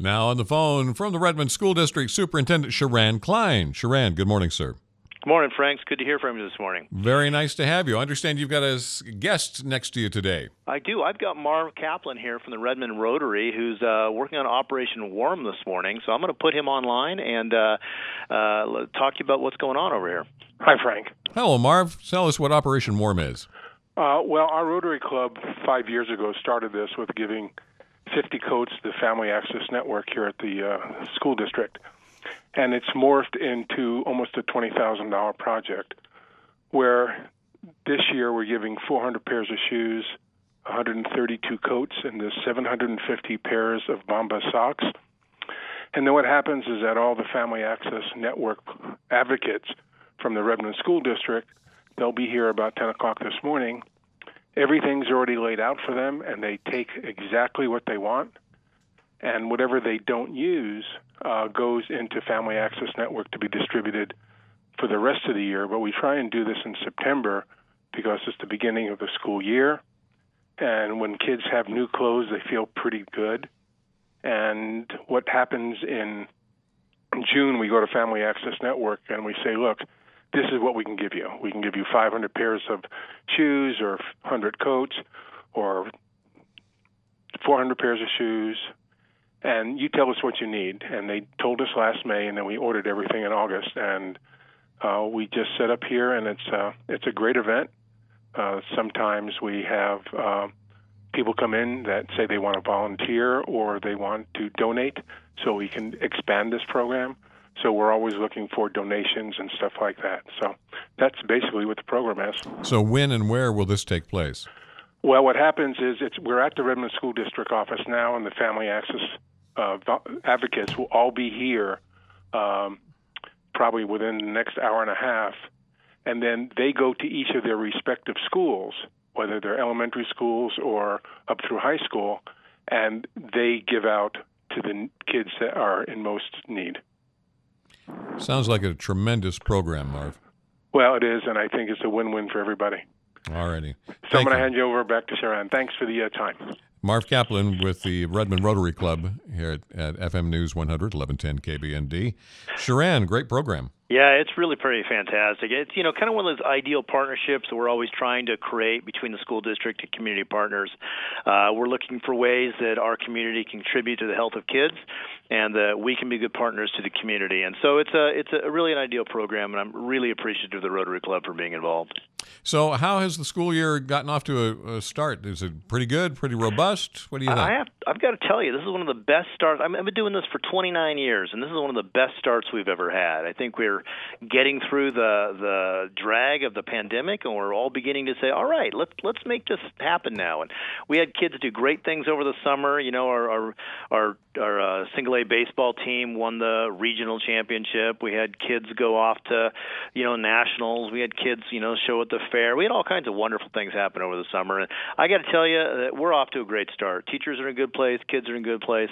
Now on the phone from the Redmond School District, Superintendent Charan Cline. Charan, good morning, sir. Good morning, Franks. Good to hear from you this morning. Very nice to have you. I understand you've got a guest next to you today. I do. I've got Marv Kaplan here from the Redmond Rotary, who's uh, working on Operation Warm this morning. So I'm going to put him online and uh, uh, talk to you about what's going on over here. Hi, Frank. Hello, Marv. Tell us what Operation Warm is. Uh, well, our Rotary Club five years ago started this with giving 50 coats the Family Access Network here at the uh, school district. And it's morphed into almost a $20,000 project where this year we're giving 400 pairs of shoes, 132 coats, and there's 750 pairs of Bombas socks. And then what happens is that all the Family Access Network advocates from the Redmond School District, they'll be here about 10 o'clock this morning everything's already laid out for them and they take exactly what they want and whatever they don't use uh, goes into family access network to be distributed for the rest of the year. But we try and do this in september because it's the beginning of the school year and when kids have new clothes they feel pretty good. And what happens in june we go to family access network and we say look this is what we can give you. We can give you 500 pairs of shoes or 100 coats or 400 pairs of shoes, and you tell us what you need. And they told us last May, and then we ordered everything in August, and uh, we just set up here, and it's uh, it's a great event. Uh, sometimes we have uh, people come in that say they want to volunteer or they want to donate, so we can expand this program. So we're always looking for donations and stuff like that. So that's basically what the program is. So when and where will this take place? Well, what happens is it's we're at the Redmond School District office now, and the Family Access uh, advocates will all be here um, probably within the next hour and a half, and then they go to each of their respective schools, whether they're elementary schools or up through high school, and they give out to the kids that are in most need. Sounds like a tremendous program, Marv. Well, it is, and I think it's a win-win for everybody. All righty. So I'm going to hand you over back to Charan. Thanks for the uh, time. Marv Kaplan with the Redmond Rotary Club here at, at FM News 100, 1110 KBND. Charan, great program. Yeah, it's really pretty fantastic. It's you know kind of one of those ideal partnerships that we're always trying to create between the school district and community partners. Uh, we're looking for ways that our community can contribute to the health of kids, and that we can be good partners to the community. And so it's a it's a really an ideal program, and I'm really appreciative of the Rotary Club for being involved. So, how has the school year gotten off to a, a start? Is it pretty good, pretty robust? What do you think? I have, I've got to tell you, this is one of the best starts. I've been doing this for 29 years, and this is one of the best starts we've ever had. I think we're getting through the the drag of the pandemic, and we're all beginning to say, "All right, let's let's make this happen now." And we had kids do great things over the summer. You know, our our our, our uh, single A baseball team won the regional championship. We had kids go off to, you know, nationals. We had kids, you know, show at the fair. We had all kinds of wonderful things happen over the summer, and I got to tell you that we're off to a great start. Teachers are in a good place, kids are in a good place,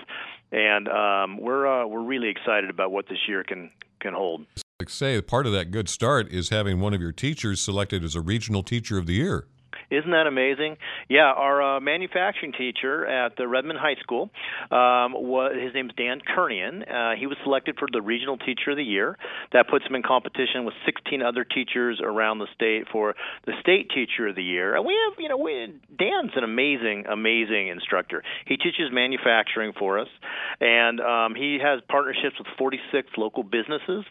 and um, we're uh, we're really excited about what this year can can hold. Like say, part of that good start is having one of your teachers selected as a regional teacher of the year. Isn't that amazing? Yeah, our uh, manufacturing teacher at the Redmond High School, um, was, his name's Dan Kernian. Uh, he was selected for the Regional Teacher of the Year. That puts him in competition with 16 other teachers around the state for the State Teacher of the Year. And we have, you know, we, Dan's an amazing, amazing instructor. He teaches manufacturing for us, and um, he has partnerships with 46 local businesses,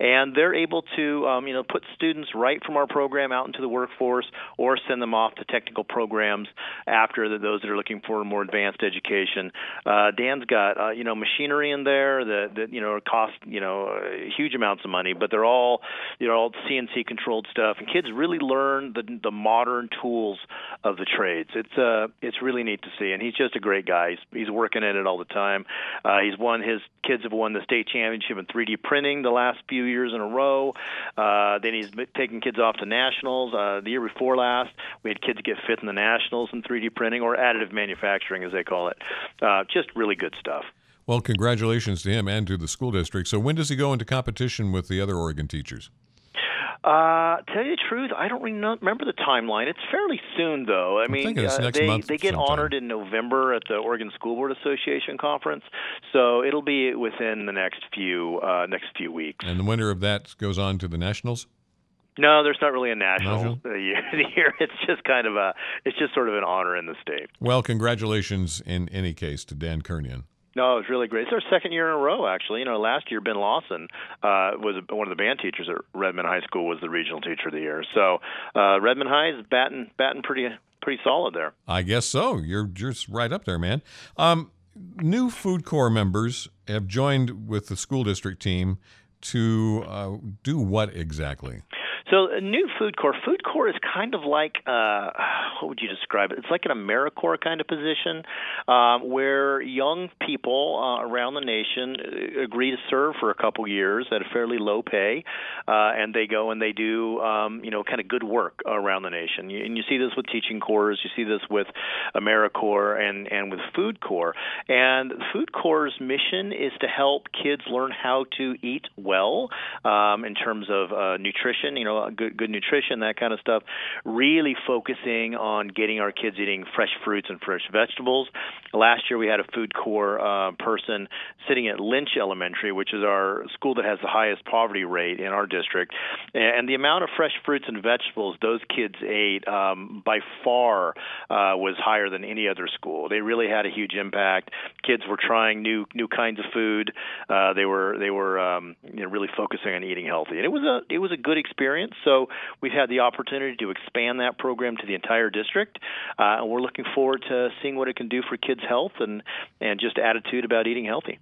and they're able to, um, you know, put students right from our program out into the workforce or send them off to technical programs after the, those that are looking for more advanced education. Uh, Dan's got uh, you know machinery in there that that you know cost you know huge amounts of money, but they're all you know all CNC controlled stuff, and kids really learn the the modern tools of the trades. It's uh it's really neat to see, and he's just a great guy. He's, he's working at it all the time. Uh, he's won his kids have won the state championship in 3D printing the last few years in a row. Uh, then he's taking kids off to nationals. Uh, the year before last, we had kids get fifth in the nationals in 3D printing or additive manufacturing, as they call it. Uh, just really good stuff. Well, congratulations to him and to the school district. So, when does he go into competition with the other Oregon teachers? Uh, tell you the truth, I don't remember the timeline. It's fairly soon, though. I I'm mean, uh, they they get sometime. honored in November at the Oregon School Board Association conference, so it'll be within the next few uh, next few weeks. And the winner of that goes on to the Nationals. No, there's not really a national uh, year. year. It's just kind of a, it's just sort of an honor in the state. Well, congratulations in any case to Dan Kernion. No, it's really great. It's our second year in a row, actually. You know, last year Ben Lawson uh, was one of the band teachers at Redmond High School, was the regional teacher of the year. So uh, Redmond High is batting batting pretty pretty solid there. I guess so. You're just right up there, man. Um, new food corps members have joined with the school district team to uh, do what exactly? So a new food corps. Food corps is kind of like uh, what would you describe it? It's like an AmeriCorps kind of position, um, where young people uh, around the nation uh, agree to serve for a couple years at a fairly low pay, uh, and they go and they do um, you know kind of good work around the nation. And you see this with teaching corps, you see this with AmeriCorps, and and with Food Corps. And Food Corps' mission is to help kids learn how to eat well um, in terms of uh, nutrition. You know, good good nutrition, that kind of stuff. Really focusing on getting our kids eating fresh fruits and fresh vegetables. Last year we had a Food Corps uh, person sitting at Lynch Elementary, which is our school that has the highest poverty rate in our district, and the amount of fresh fruits and vegetables those kids ate um, by far uh, was higher than any other school. They really had a huge impact. Kids were trying new new kinds of food. Uh, they were they were um, you know, really focusing on eating healthy, and it was a it was a good experience. So we've had the opportunity to expand that program to the entire district, uh, and we're looking forward to seeing what it can do for kids' health and and just attitude about eating healthy.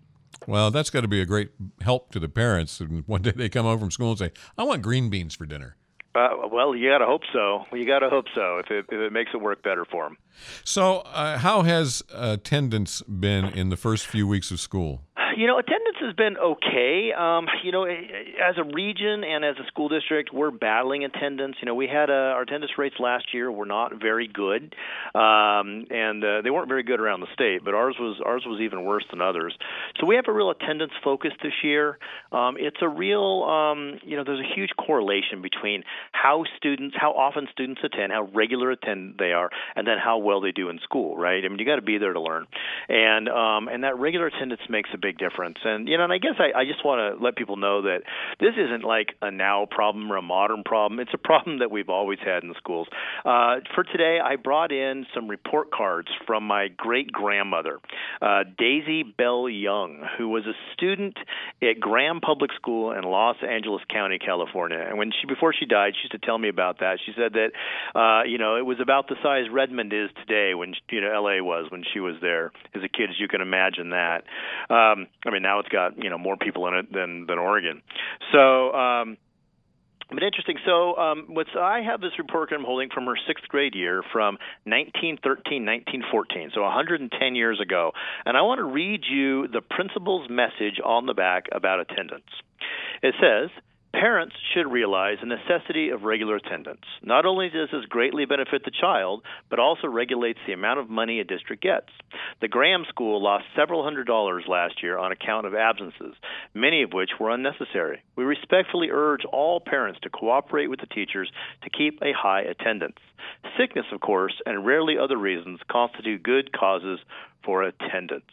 Well, that's got to be a great help to the parents. And one day they come home from school and say, "I want green beans for dinner." Uh, well, you got to hope so. You got to hope so if it, if it makes it work better for them. So, uh, how has attendance been in the first few weeks of school? You know, attendance has been okay. Um, you know, as a region and as a school district, we're battling attendance. You know, we had uh, our attendance rates last year were not very good, um, and uh, they weren't very good around the state. But ours was ours was even worse than others. So we have a real attendance focus this year. Um, it's a real, um, you know, there's a huge correlation between how students, how often students attend, how regular attend they are, and then how well they do in school. Right? I mean, you got to be there to learn, and um, and that regular attendance makes a big difference. And you know, and I guess I, I just want to let people know that this isn't like a now problem or a modern problem. It's a problem that we've always had in schools. Uh, for today, I brought in some report cards from my great grandmother, uh, Daisy Bell Young, who was a student at Graham Public School in Los Angeles County, California. And when she before she died, she used to tell me about that. She said that uh, you know it was about the size Redmond is today when you know L.A. was when she was there as a kid, as you can imagine that. Um, I mean, now it's got you know more people in it than than Oregon. So. Um, but interesting. So, um, what's I have this report I'm holding from her sixth grade year from 1913, 1914, so 110 years ago, and I want to read you the principal's message on the back about attendance. It says. Parents should realize the necessity of regular attendance. Not only does this greatly benefit the child, but also regulates the amount of money a district gets. The Graham School lost several hundred dollars last year on account of absences, many of which were unnecessary. We respectfully urge all parents to cooperate with the teachers to keep a high attendance. Sickness, of course, and rarely other reasons constitute good causes for attendance.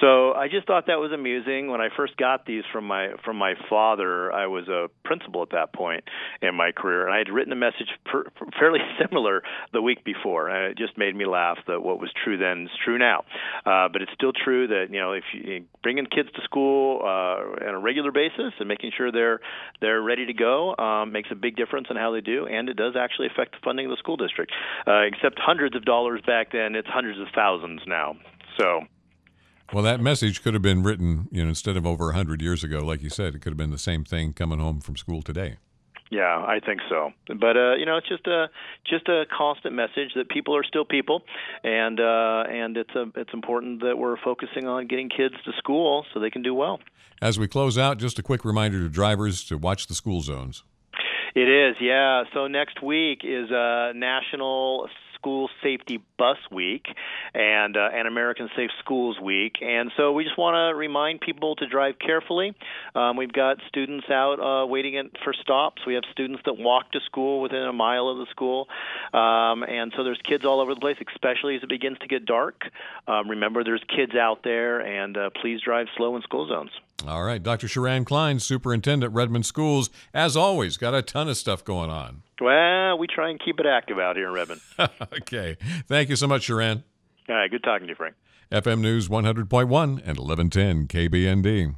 So I just thought that was amusing. When I first got these from my from my father, I was a principal at that point in my career, and I had written a message per, fairly similar the week before. And it just made me laugh that what was true then is true now. Uh, but it's still true that you know if you bringing kids to school uh, on a regular basis and making sure they're they're ready to go um, makes a big difference in how they do, and it does actually affect the funding of the school district. Uh, except hundreds of dollars back then, it's hundreds of thousands now. So. Well, that message could have been written, you know, instead of over 100 years ago, like you said, it could have been the same thing coming home from school today. Yeah, I think so. But uh, you know, it's just a just a constant message that people are still people, and uh, and it's a it's important that we're focusing on getting kids to school so they can do well. As we close out, just a quick reminder to drivers to watch the school zones. It is, yeah. So next week is uh, National School Safety Bus Week and uh, and American Safe Schools Week, and so we just want to remind people to drive carefully. Um, we've got students out uh, waiting in, for stops. We have students that walk to school within a mile of the school, um, and so there's kids all over the place, especially as it begins to get dark. Um, remember, there's kids out there, and uh, please drive slow in school zones. All right, Dr. Charan Cline, Superintendent Redmond Schools, as always, got a ton of stuff going on. Well, we try and keep it active out here in Redmond. okay. Thank you so much, Charan. All right, good talking to you, Frank. FM News 100.1 and 1110 KBND.